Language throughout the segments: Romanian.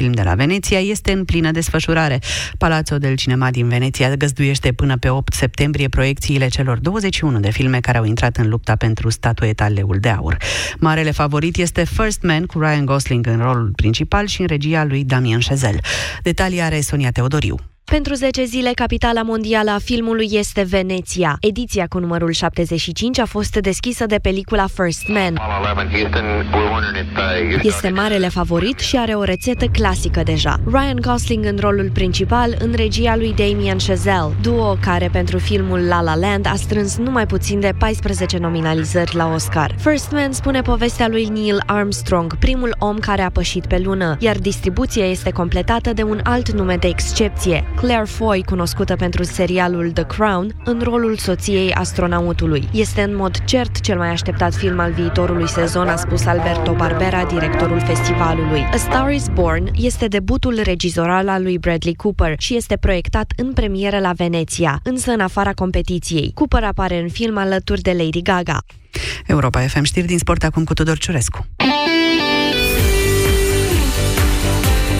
film de la Veneția este în plină desfășurare. Palazzo del Cinema din Veneția găzduiește până pe 8 septembrie proiecțiile celor 21 de filme care au intrat în lupta pentru statueta Leul de Aur. Marele favorit este First Man cu Ryan Gosling în rolul principal și în regia lui Damien Chazelle. Detalii are Sonia Teodoriu. Pentru 10 zile, capitala mondială a filmului este Veneția. Ediția cu numărul 75 a fost deschisă de pelicula First Man. Este marele favorit și are o rețetă clasică deja. Ryan Gosling în rolul principal, în regia lui Damien Chazelle, duo care pentru filmul La La Land a strâns numai puțin de 14 nominalizări la Oscar. First Man spune povestea lui Neil Armstrong, primul om care a pășit pe lună, iar distribuția este completată de un alt nume de excepție, Claire Foy, cunoscută pentru serialul The Crown, în rolul soției astronautului. Este în mod cert cel mai așteptat film al viitorului sezon, a spus Alberto Barbera, directorul festivalului. A Star is Born este debutul regizoral al lui Bradley Cooper și este proiectat în premieră la Veneția, însă în afara competiției. Cooper apare în film alături de Lady Gaga. Europa FM știri din sport acum cu Tudor Ciurescu.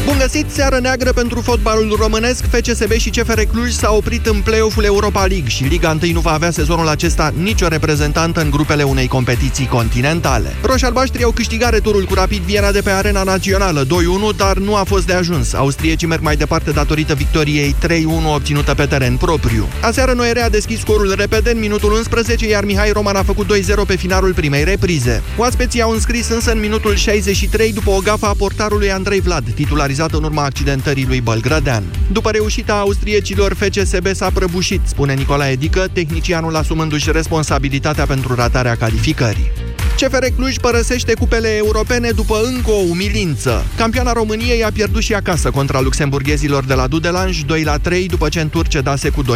Bun găsit, seară neagră pentru fotbalul românesc. FCSB și CFR Cluj s-au oprit în play-off-ul Europa League și Liga 1 nu va avea sezonul acesta nicio reprezentantă în grupele unei competiții continentale. Roșalbaștri au câștigat returul cu Rapid Viena de pe arena națională 2-1, dar nu a fost de ajuns. Austriecii merg mai departe datorită victoriei 3-1 obținută pe teren propriu. Aseară Noere a deschis scorul repede în minutul 11, iar Mihai Roman a făcut 2-0 pe finalul primei reprize. Oaspeții au înscris însă în minutul 63 după o gafă a portarului Andrei Vlad, titularizat realizată în urma accidentării lui Bălgrădean. După reușita austriecilor, FCSB s-a prăbușit, spune Nicolae Dică, tehnicianul asumându-și responsabilitatea pentru ratarea calificării. CFR Cluj părăsește cupele europene după încă o umilință. Campioana României a pierdut și acasă contra luxemburghezilor de la Dudelanj 2 la 3 după ce în turce dase cu 2-0.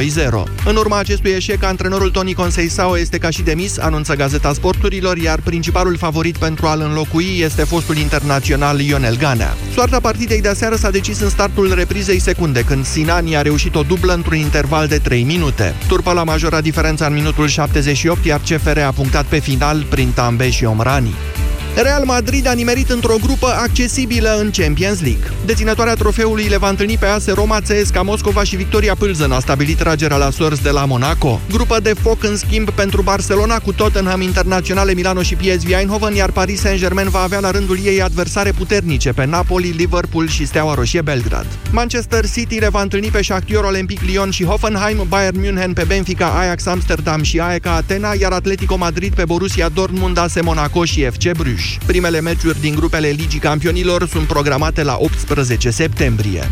În urma acestui eșec, antrenorul Toni Conseisao este ca și demis, anunță Gazeta Sporturilor, iar principalul favorit pentru a-l înlocui este fostul internațional Ionel Ganea. Soarta partidei de aseară s-a decis în startul reprizei secunde, când Sinani a reușit o dublă într-un interval de 3 minute. Turpa la majorat diferența în minutul 78, iar CFR a punctat pe final prin Tambe și Omrani. Real Madrid a nimerit într-o grupă accesibilă în Champions League. Deținătoarea trofeului le va întâlni pe AS Roma, CSKA Moscova și Victoria Pilsen a stabilit tragerea la sorți de la Monaco. Grupă de foc în schimb pentru Barcelona cu Tottenham Internaționale Milano și PSV Eindhoven, iar Paris Saint-Germain va avea la rândul ei adversare puternice pe Napoli, Liverpool și Steaua Roșie Belgrad. Manchester City le va întâlni pe Shakhtar Olympic Lyon și Hoffenheim, Bayern München pe Benfica, Ajax Amsterdam și AEK Atena, iar Atletico Madrid pe Borussia Dortmund, AS Monaco și FC Bruges. Cluj. Primele meciuri din grupele Ligii Campionilor sunt programate la 18 septembrie.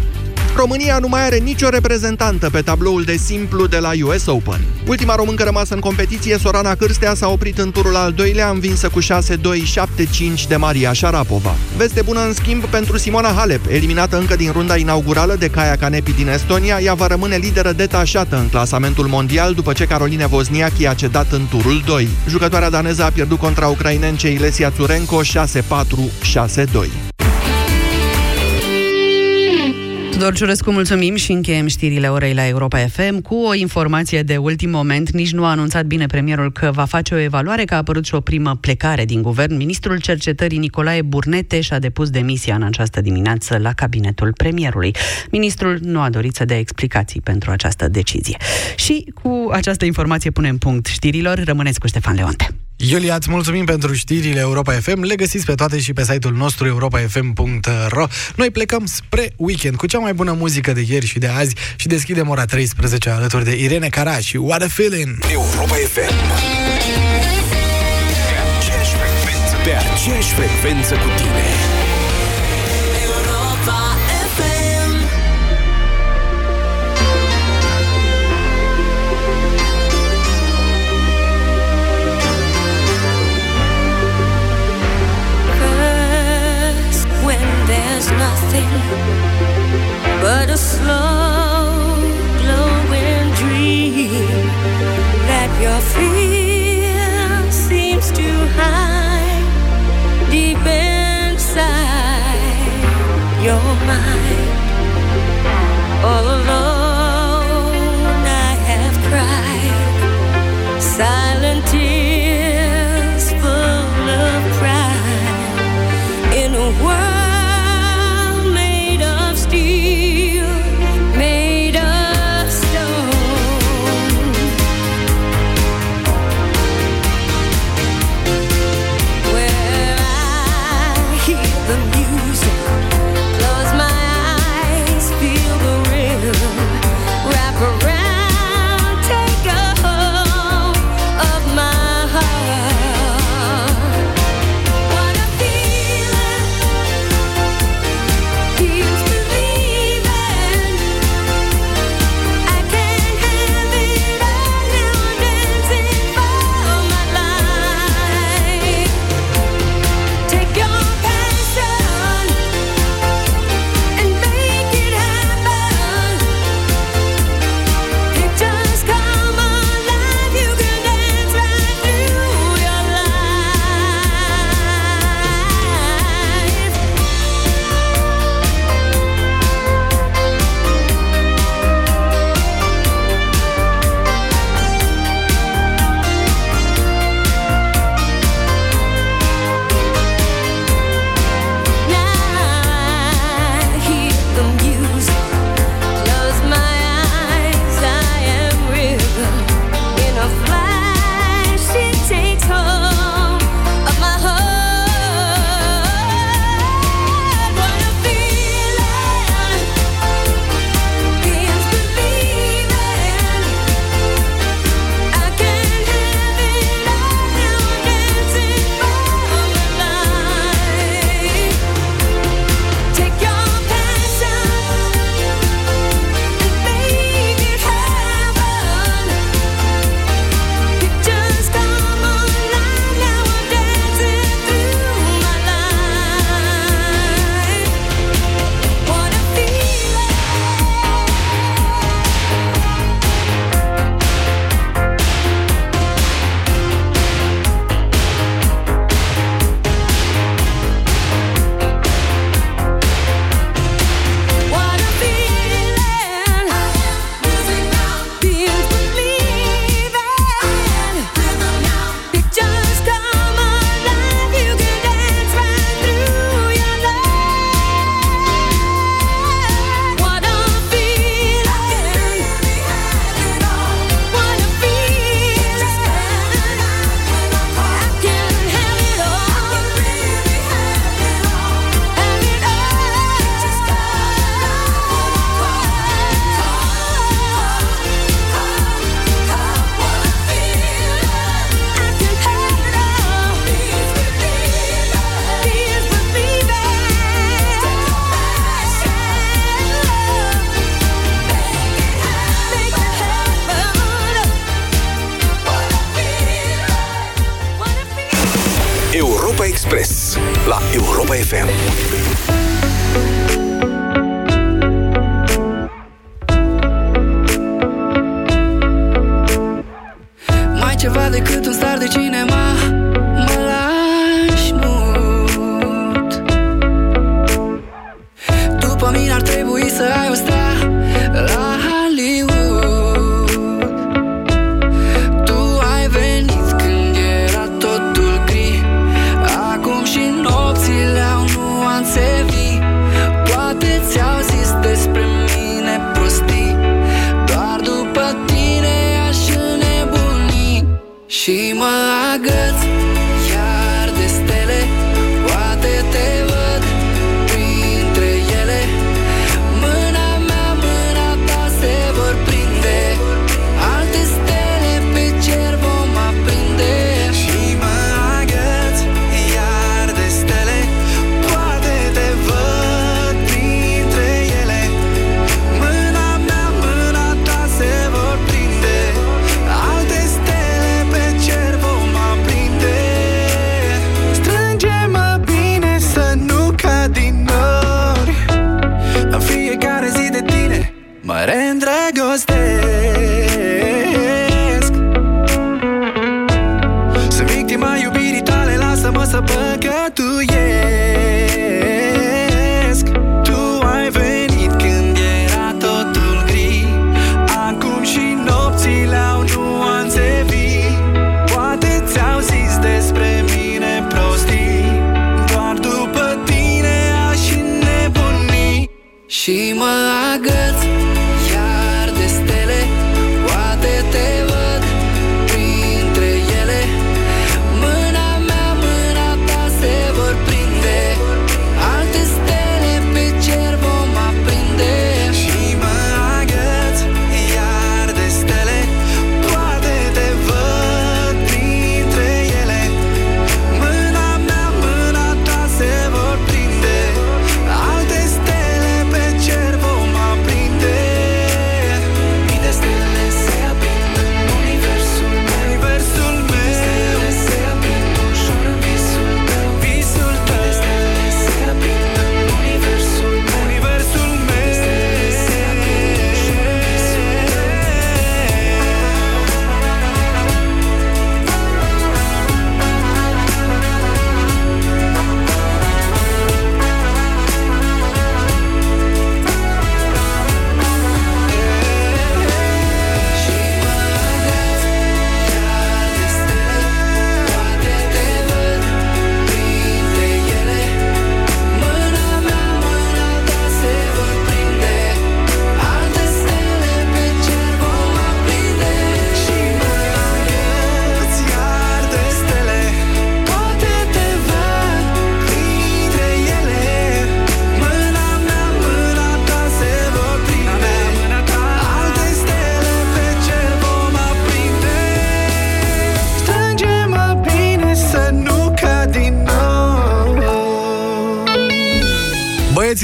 România nu mai are nicio reprezentantă pe tabloul de simplu de la US Open. Ultima româncă rămasă în competiție, Sorana Cârstea, s-a oprit în turul al doilea, învinsă cu 6-2-7-5 de Maria Șarapova. Veste bună în schimb pentru Simona Halep, eliminată încă din runda inaugurală de Kaya Kanepi din Estonia, ea va rămâne lideră detașată în clasamentul mondial după ce Caroline Wozniacki a cedat în turul 2. Jucătoarea daneză a pierdut contra ucrainencei Lesia Tsurenko 6-4-6-2. Tudor Ciurescu, mulțumim și încheiem știrile orei la Europa FM cu o informație de ultim moment. Nici nu a anunțat bine premierul că va face o evaluare, că a apărut și o primă plecare din guvern. Ministrul cercetării Nicolae Burnete și-a depus demisia în această dimineață la cabinetul premierului. Ministrul nu a dorit să dea explicații pentru această decizie. Și cu această informație punem punct știrilor. Rămâneți cu Ștefan Leonte. Iulia, îți mulțumim pentru știrile Europa FM. Le găsiți pe toate și pe site-ul nostru europafm.ro. Noi plecăm spre weekend cu cea mai bună muzică de ieri și de azi și deschidem ora 13 alături de Irene Cara și What a Feeling! Europa FM Pe aceeași frecvență cu tine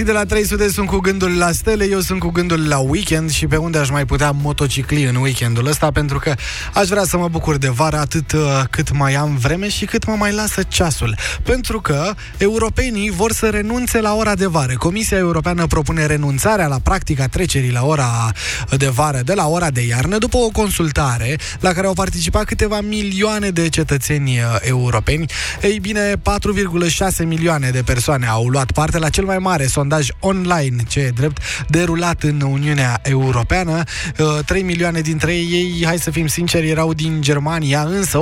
Băieții de la 300 sunt cu gândul la stele, eu sunt cu gândul la weekend și pe unde aș mai putea motocicli în weekendul ăsta, pentru că aș vrea să mă bucur de vară atât uh, cât mai am vreme și cât mă mai lasă ceasul. Pentru că europenii vor să renunțe la ora de vară. Comisia Europeană propune renunțarea la practica trecerii la ora de vară de la ora de iarnă după o consultare la care au participat câteva milioane de cetățeni uh, europeni. Ei bine, 4,6 milioane de persoane au luat parte la cel mai mare sondaj online, ce e drept, derulat în Uniunea Europeană. Uh, 3 milioane dintre ei, hai să fim sinceri, erau din Germania, însă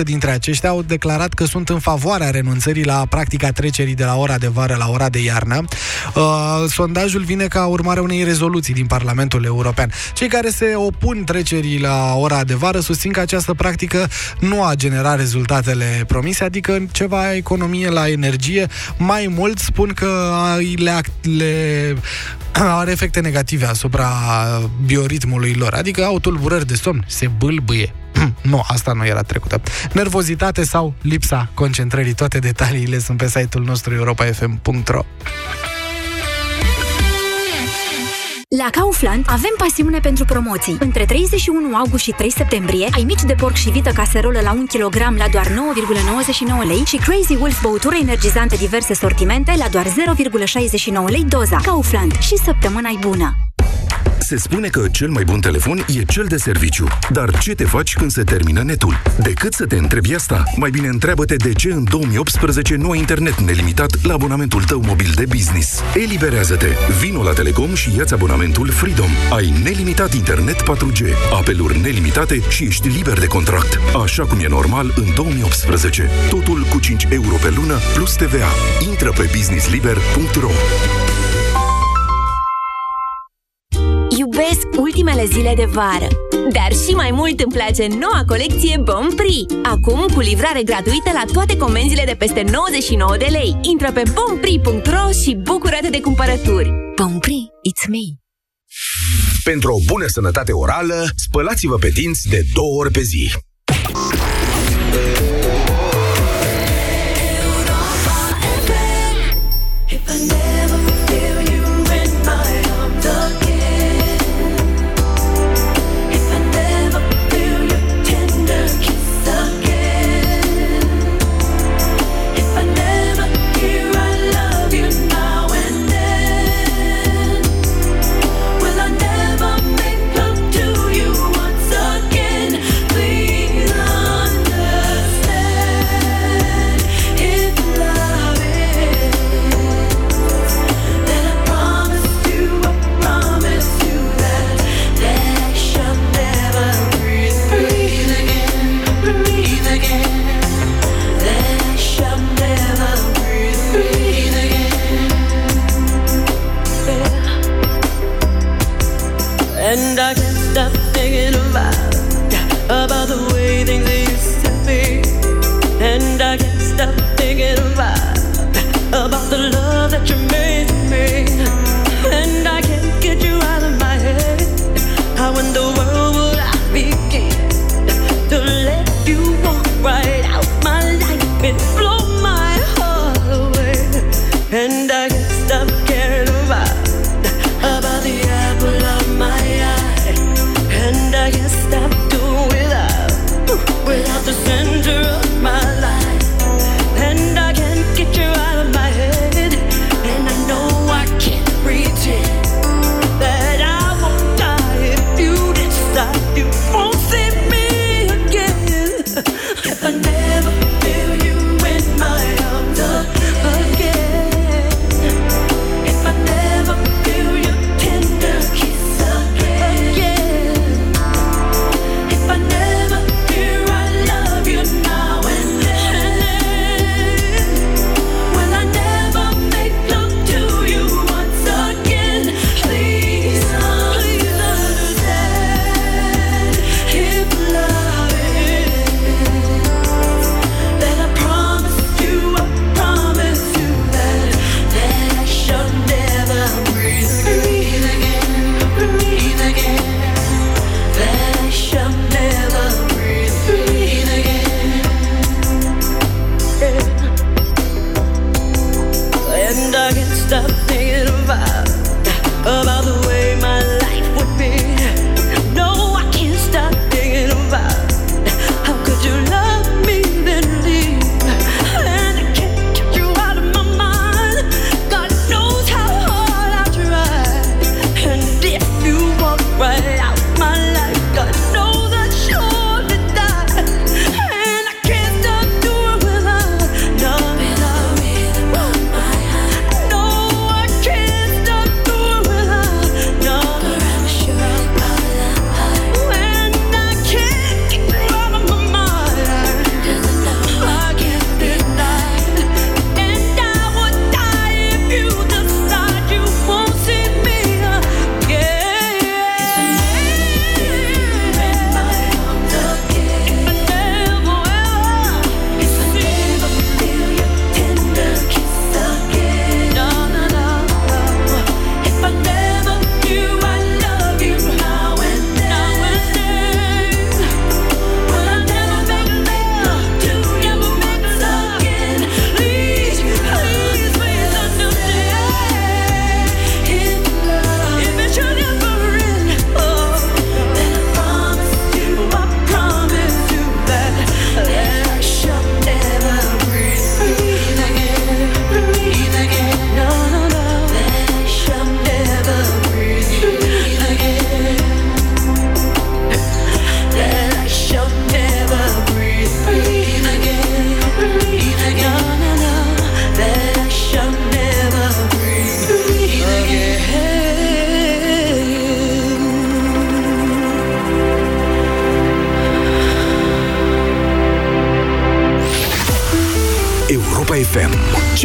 80% dintre aceștia au declarat că sunt în favoarea renunțării la practica trecerii de la ora de vară la ora de iarnă. Uh, sondajul vine ca urmare a unei rezoluții din Parlamentul European. Cei care se opun trecerii la ora de vară susțin că această practică nu a generat rezultatele promise, adică ceva economie la energie. Mai mult spun că le, le are efecte negative asupra bioritmului lor, adică au tulburări de somn, se bâlbâie. nu, asta nu era trecută. Nervozitate sau lipsa concentrării, toate detaliile sunt pe site-ul nostru europafm.ro La Kaufland avem pasiune pentru promoții. Între 31 august și 3 septembrie ai mici de porc și vită caserolă la 1 kg la doar 9,99 lei și Crazy Wolf băutură energizante diverse sortimente la doar 0,69 lei doza. Kaufland și săptămâna bună! Se spune că cel mai bun telefon e cel de serviciu. Dar ce te faci când se termină netul? Decât să te întrebi asta, mai bine întreabă-te de ce în 2018 nu ai internet nelimitat la abonamentul tău mobil de business. Eliberează-te! Vino la Telecom și ia-ți abonamentul Freedom. Ai nelimitat internet 4G, apeluri nelimitate și ești liber de contract. Așa cum e normal în 2018. Totul cu 5 euro pe lună plus TVA. Intră pe businessliber.ro Iubesc ultimele zile de vară. Dar și mai mult îmi place noua colecție Bonprix. Acum cu livrare gratuită la toate comenzile de peste 99 de lei. Intră pe bonprix.ro și bucură-te de cumpărături. Bonprix, it's me! Pentru o bună sănătate orală, spălați-vă pe dinți de două ori pe zi.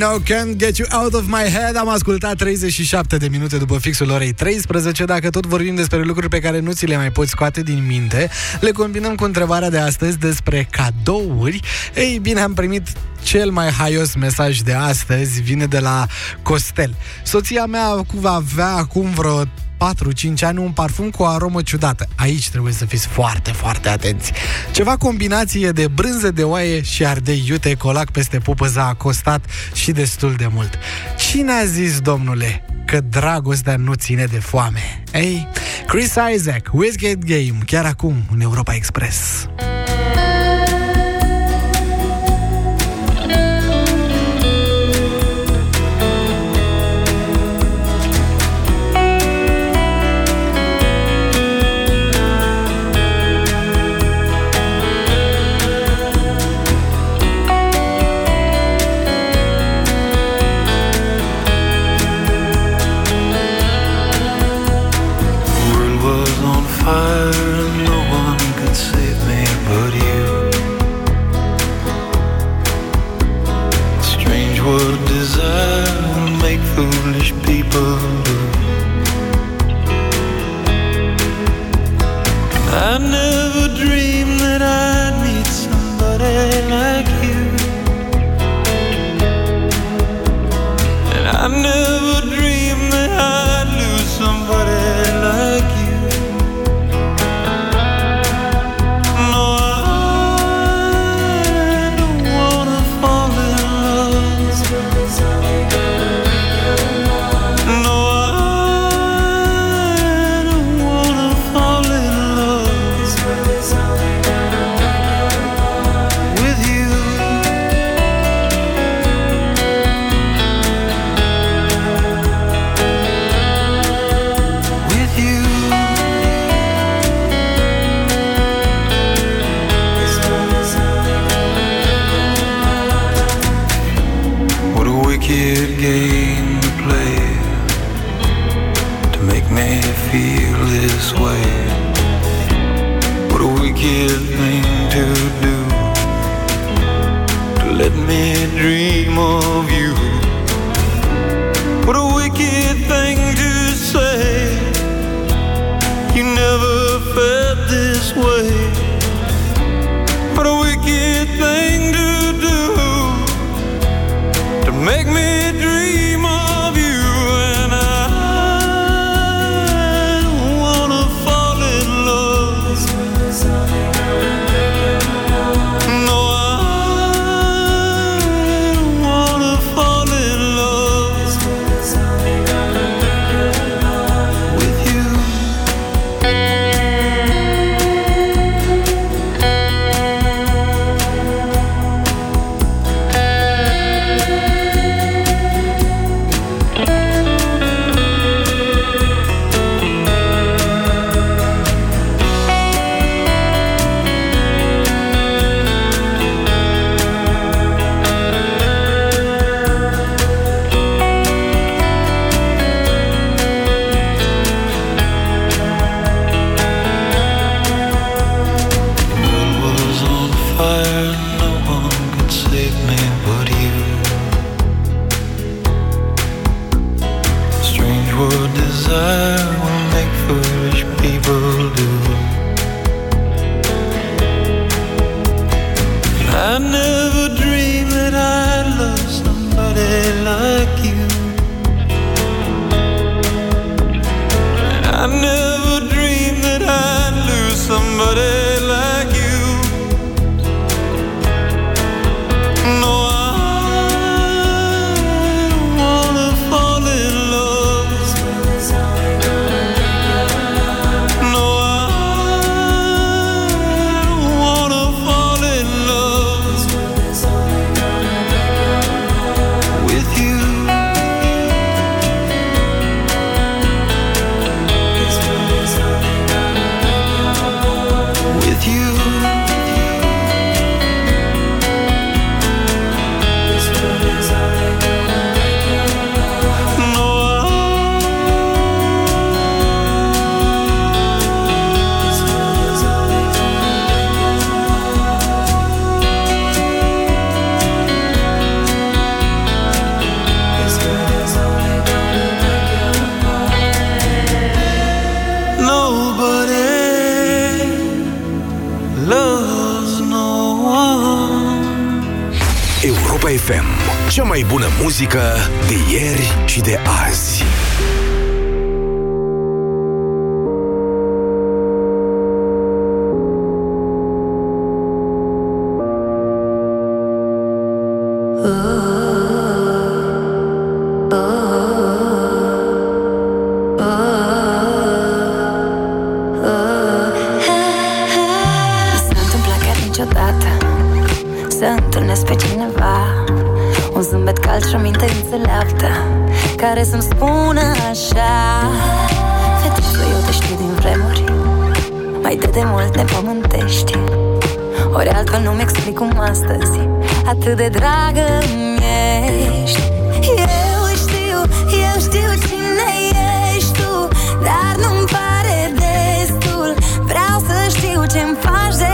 Kylie Minogue, Can't Get You Out of My Head. Am ascultat 37 de minute după fixul orei 13 Dacă tot vorbim despre lucruri pe care nu ți le mai poți scoate din minte Le combinăm cu întrebarea de astăzi despre cadouri. Ei bine, am primit cel mai haios mesaj de astăzi. Vine de la Costel. Soția mea va avea acum vreo 4-5 ani un parfum cu o aromă ciudată. Aici trebuie să fiți foarte, foarte atenți. Ceva combinație de brânză de oaie și ardei iute colac peste pupăza a costat și destul de mult. Cine a zis, domnule, că dragostea nu ține de foame? Ei, Chris Isaac, Westgate Game, chiar acum în Europa Express. bună muzică de ieri și de care să-mi spună așa. Fetiță, eu te știu din vremuri. Mai de demult ne pământești. Ori altfel nu-mi explic cum astăzi Atât de dragă mi-ești. Eu știu, eu știu cine ești tu Dar nu-mi pare destul. Vreau să știu ce-mi faci de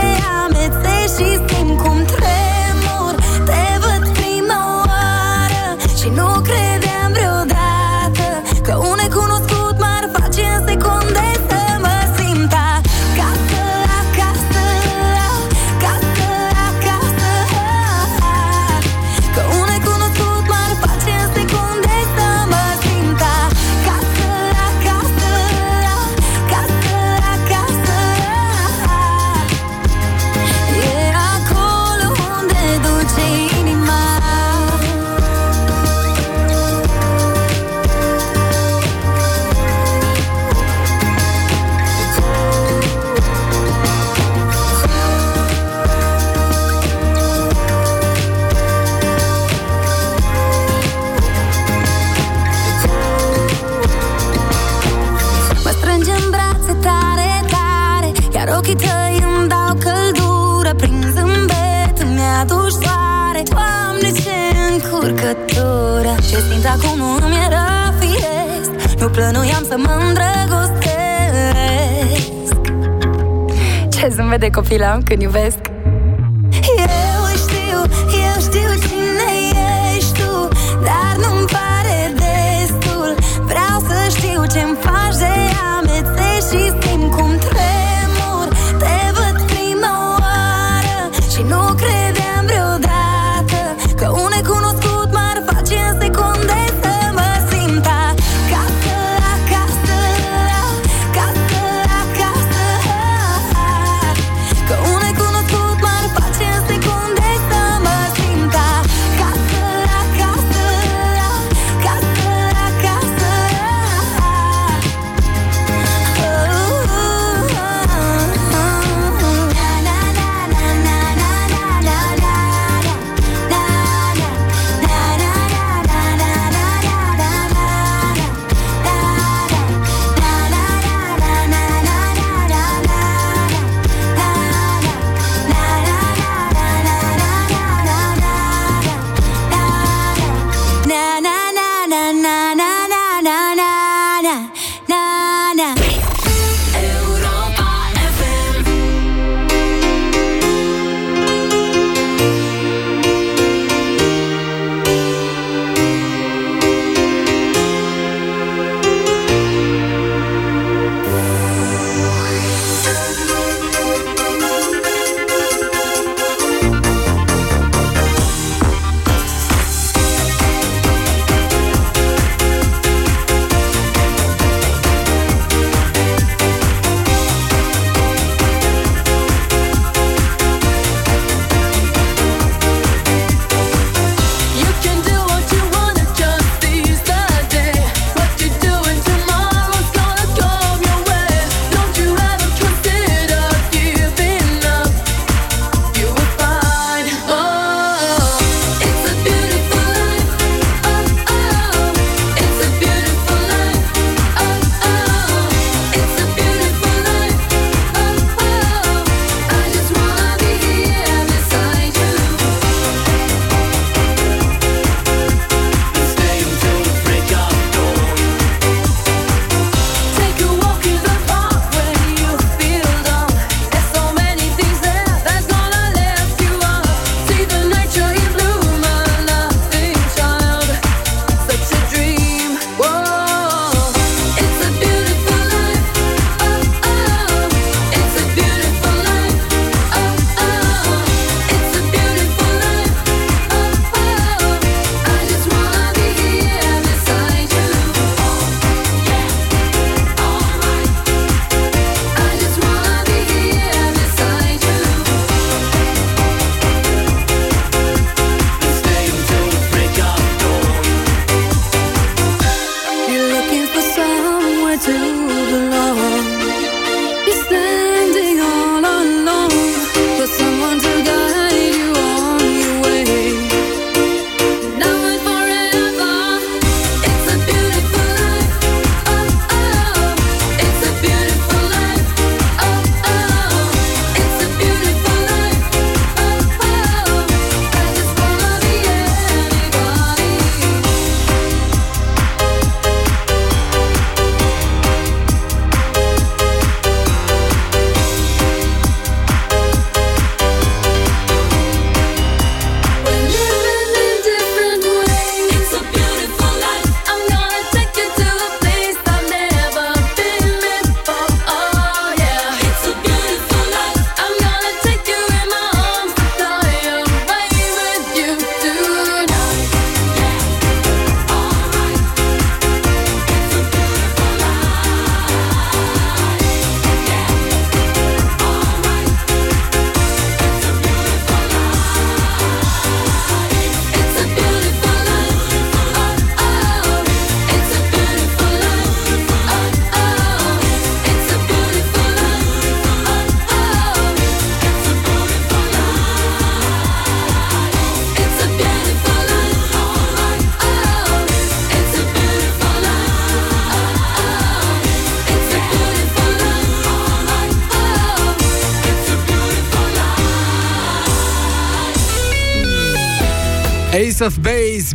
aduci soare Doamne, ce încurcătură. Ce simt acum nu-mi era firesc. Nu plănuiam să mă îndrăgostesc. Ce zâmbet de copil am când iubesc.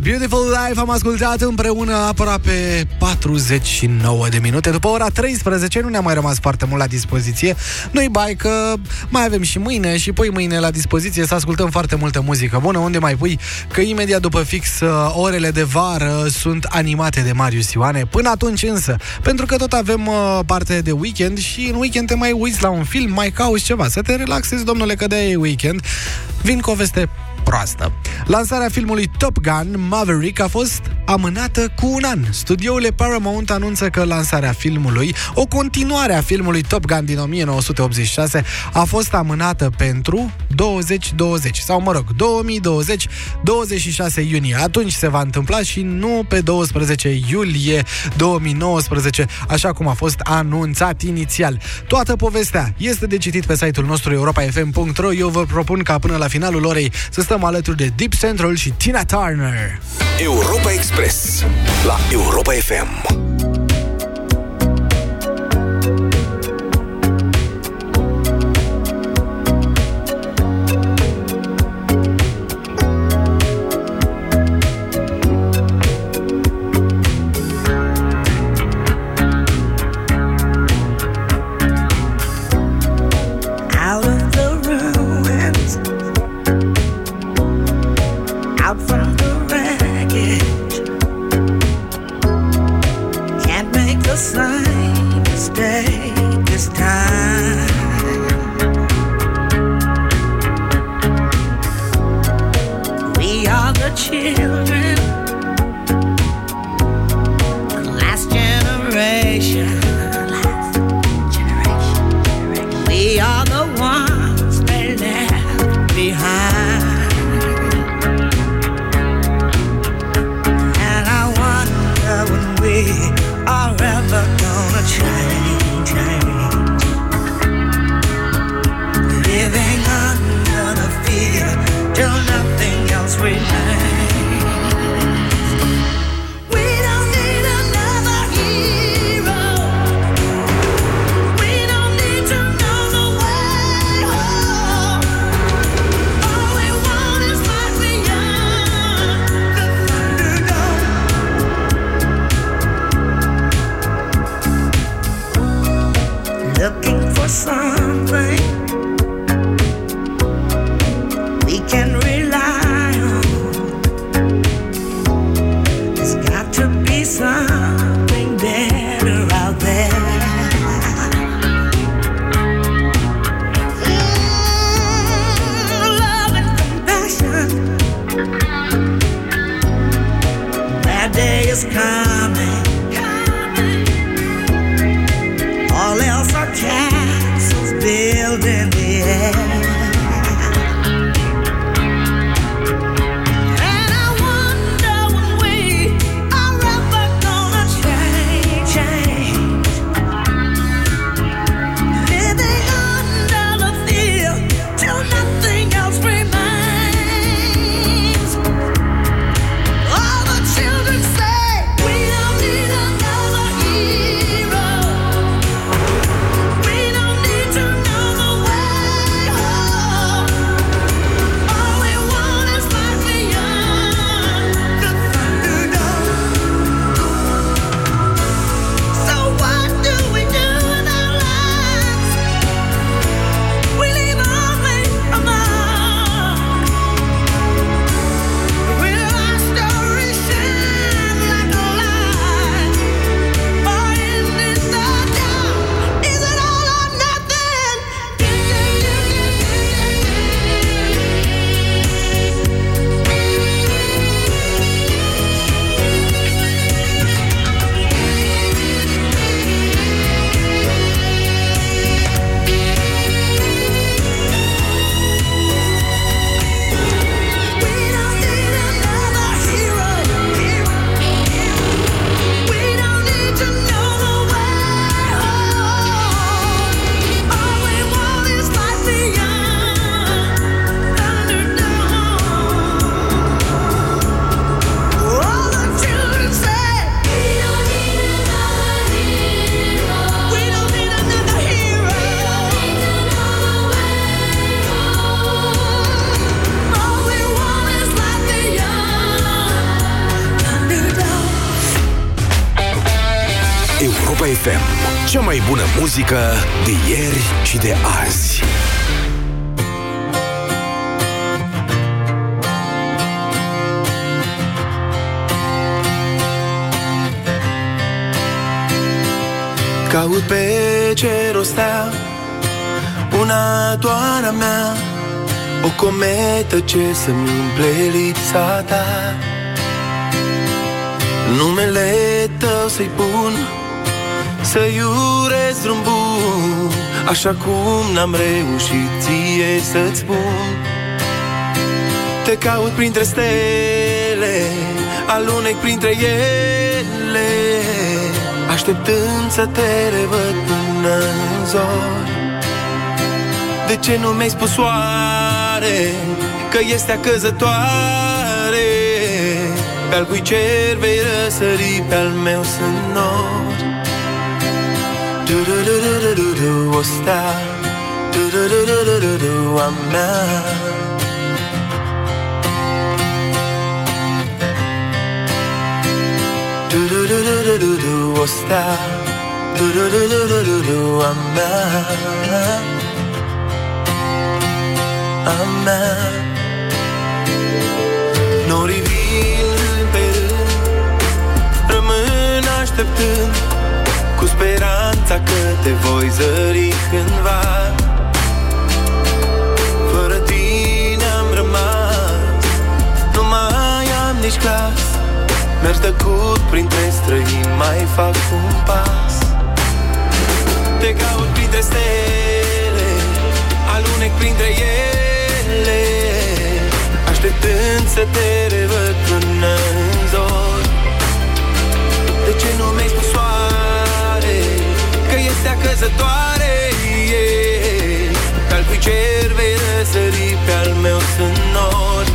Beautiful Life Am ascultat împreună aproape 49 de minute. După ora 13 nu ne-a mai rămas foarte mult la dispoziție. Nu-i bai că mai avem și mâine și poi mâine la dispoziție Să ascultăm foarte multă muzică. Bună Unde mai pui? Că imediat după fix uh, orele de vară Sunt animate de Marius Ioane. Până atunci însă, pentru că tot avem uh, parte de weekend Și în weekend te mai uiți la un film, mai cauți ceva. Să te relaxezi, domnule, că de e weekend. Vin cu o veste proastă. Lansarea filmului Top Gun Maverick a fost amânată cu un an. Studioul Paramount anunță că lansarea filmului, o continuare a filmului Top Gun din 1986, a fost amânată pentru 2020 sau mă rog, 2020, 26 iunie. Atunci se va întâmpla și nu pe 12 iulie 2019, așa cum a fost anunțat inițial. Toată povestea este de citit pe site-ul nostru europafm.ro. Eu vă propun ca până la finalul orei să stăm alături de Deep Central și Tina Turner. Europa Express la Europa FM. FM. Cea mai bună muzică de ieri și de azi. Caut pe ce rostea Una doar a mea O cometă ce să-mi umple lipsa ta Numele tău să-i pun Să-i urez drum bun Așa cum n-am reușit ție să-ți spun. Te caut printre stele Alunec printre ele Așteptând să te revăd până în zori De ce nu mi-ai spus oare Că este acăzătoare? Pe-al cui cer vei răsări Pe-al meu sunt nori Do do do do do do do what's that? Do do do do do do do I'm mad. Do do do do do do do what's that? Do do do do do do do I'm mad. I'm mad. Speranța că te voi zări cândva. Fără tine am rămas Nu mai am nici clas Merg tăcut printre străini Mai fac un pas. Te caut printre stele Alunec printre ele. Așteptând să te revăd până în zori. De ce nu mi-ai spus soare? Că este acăzătoare yeah. Că al cui cer vei răsări Pe-al meu sunt nori.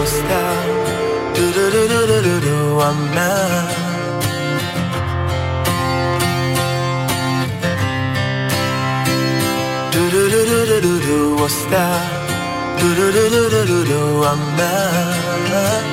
O stea Du-du-du-du-du-du, a mea. Du-du-du-du-du-du, o stea Du-du-du-du-du-du, a mea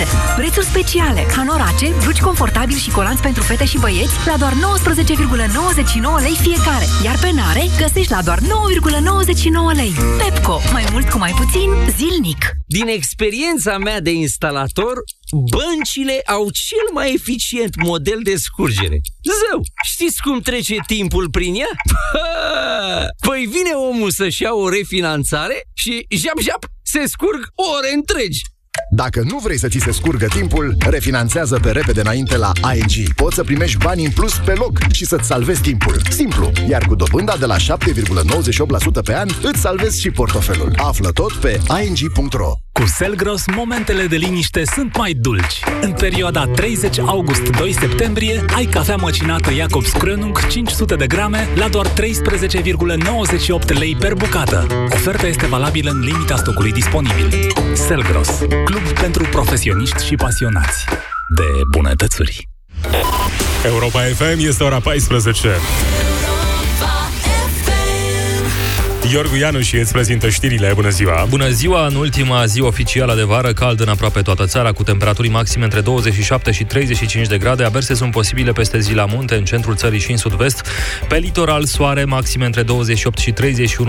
accesoriile potrivite. Prețuri speciale, hanorace, blugi confortabili și colanți pentru fete și băieți la doar 19,99 lei fiecare. Iar penare găsești la doar 9,99 lei. Pepco, mai mult cu mai puțin, zilnic. Din experiența mea de instalator, băncile au cel mai eficient model de scurgere. Zău, știți cum trece timpul prin ea? Păi vine omul să-și ia o refinanțare și jap-jap se scurg ore întregi. Dacă nu vrei să ți se scurgă timpul, refinanțează pe repede înainte la ING. Poți să primești bani în plus pe loc și să-ți salvezi timpul. Simplu, iar cu dobânda de la 7,98% pe an, îți salvezi și portofelul. Află tot pe ing.ro. Cu Selgros, momentele de liniște sunt mai dulci. În perioada 30 august-2 septembrie, ai cafea măcinată Jacobs Krönung 500 de grame la doar 13,98 lei per bucată. Oferta este valabilă în limita stocului disponibil. Selgros, club pentru profesioniști și pasionați de bunătățuri. Europa FM este ora 14. Iorgu Ianu și îți prezintă știrile. Bună ziua! Bună ziua! În ultima zi oficială de vară, cald în aproape toată țara, cu temperaturi maxime între 27 și 35 de grade. Averse sunt posibile peste zi la munte, în centrul țării și în sud-vest. Pe litoral, soare maxime între 28 și 31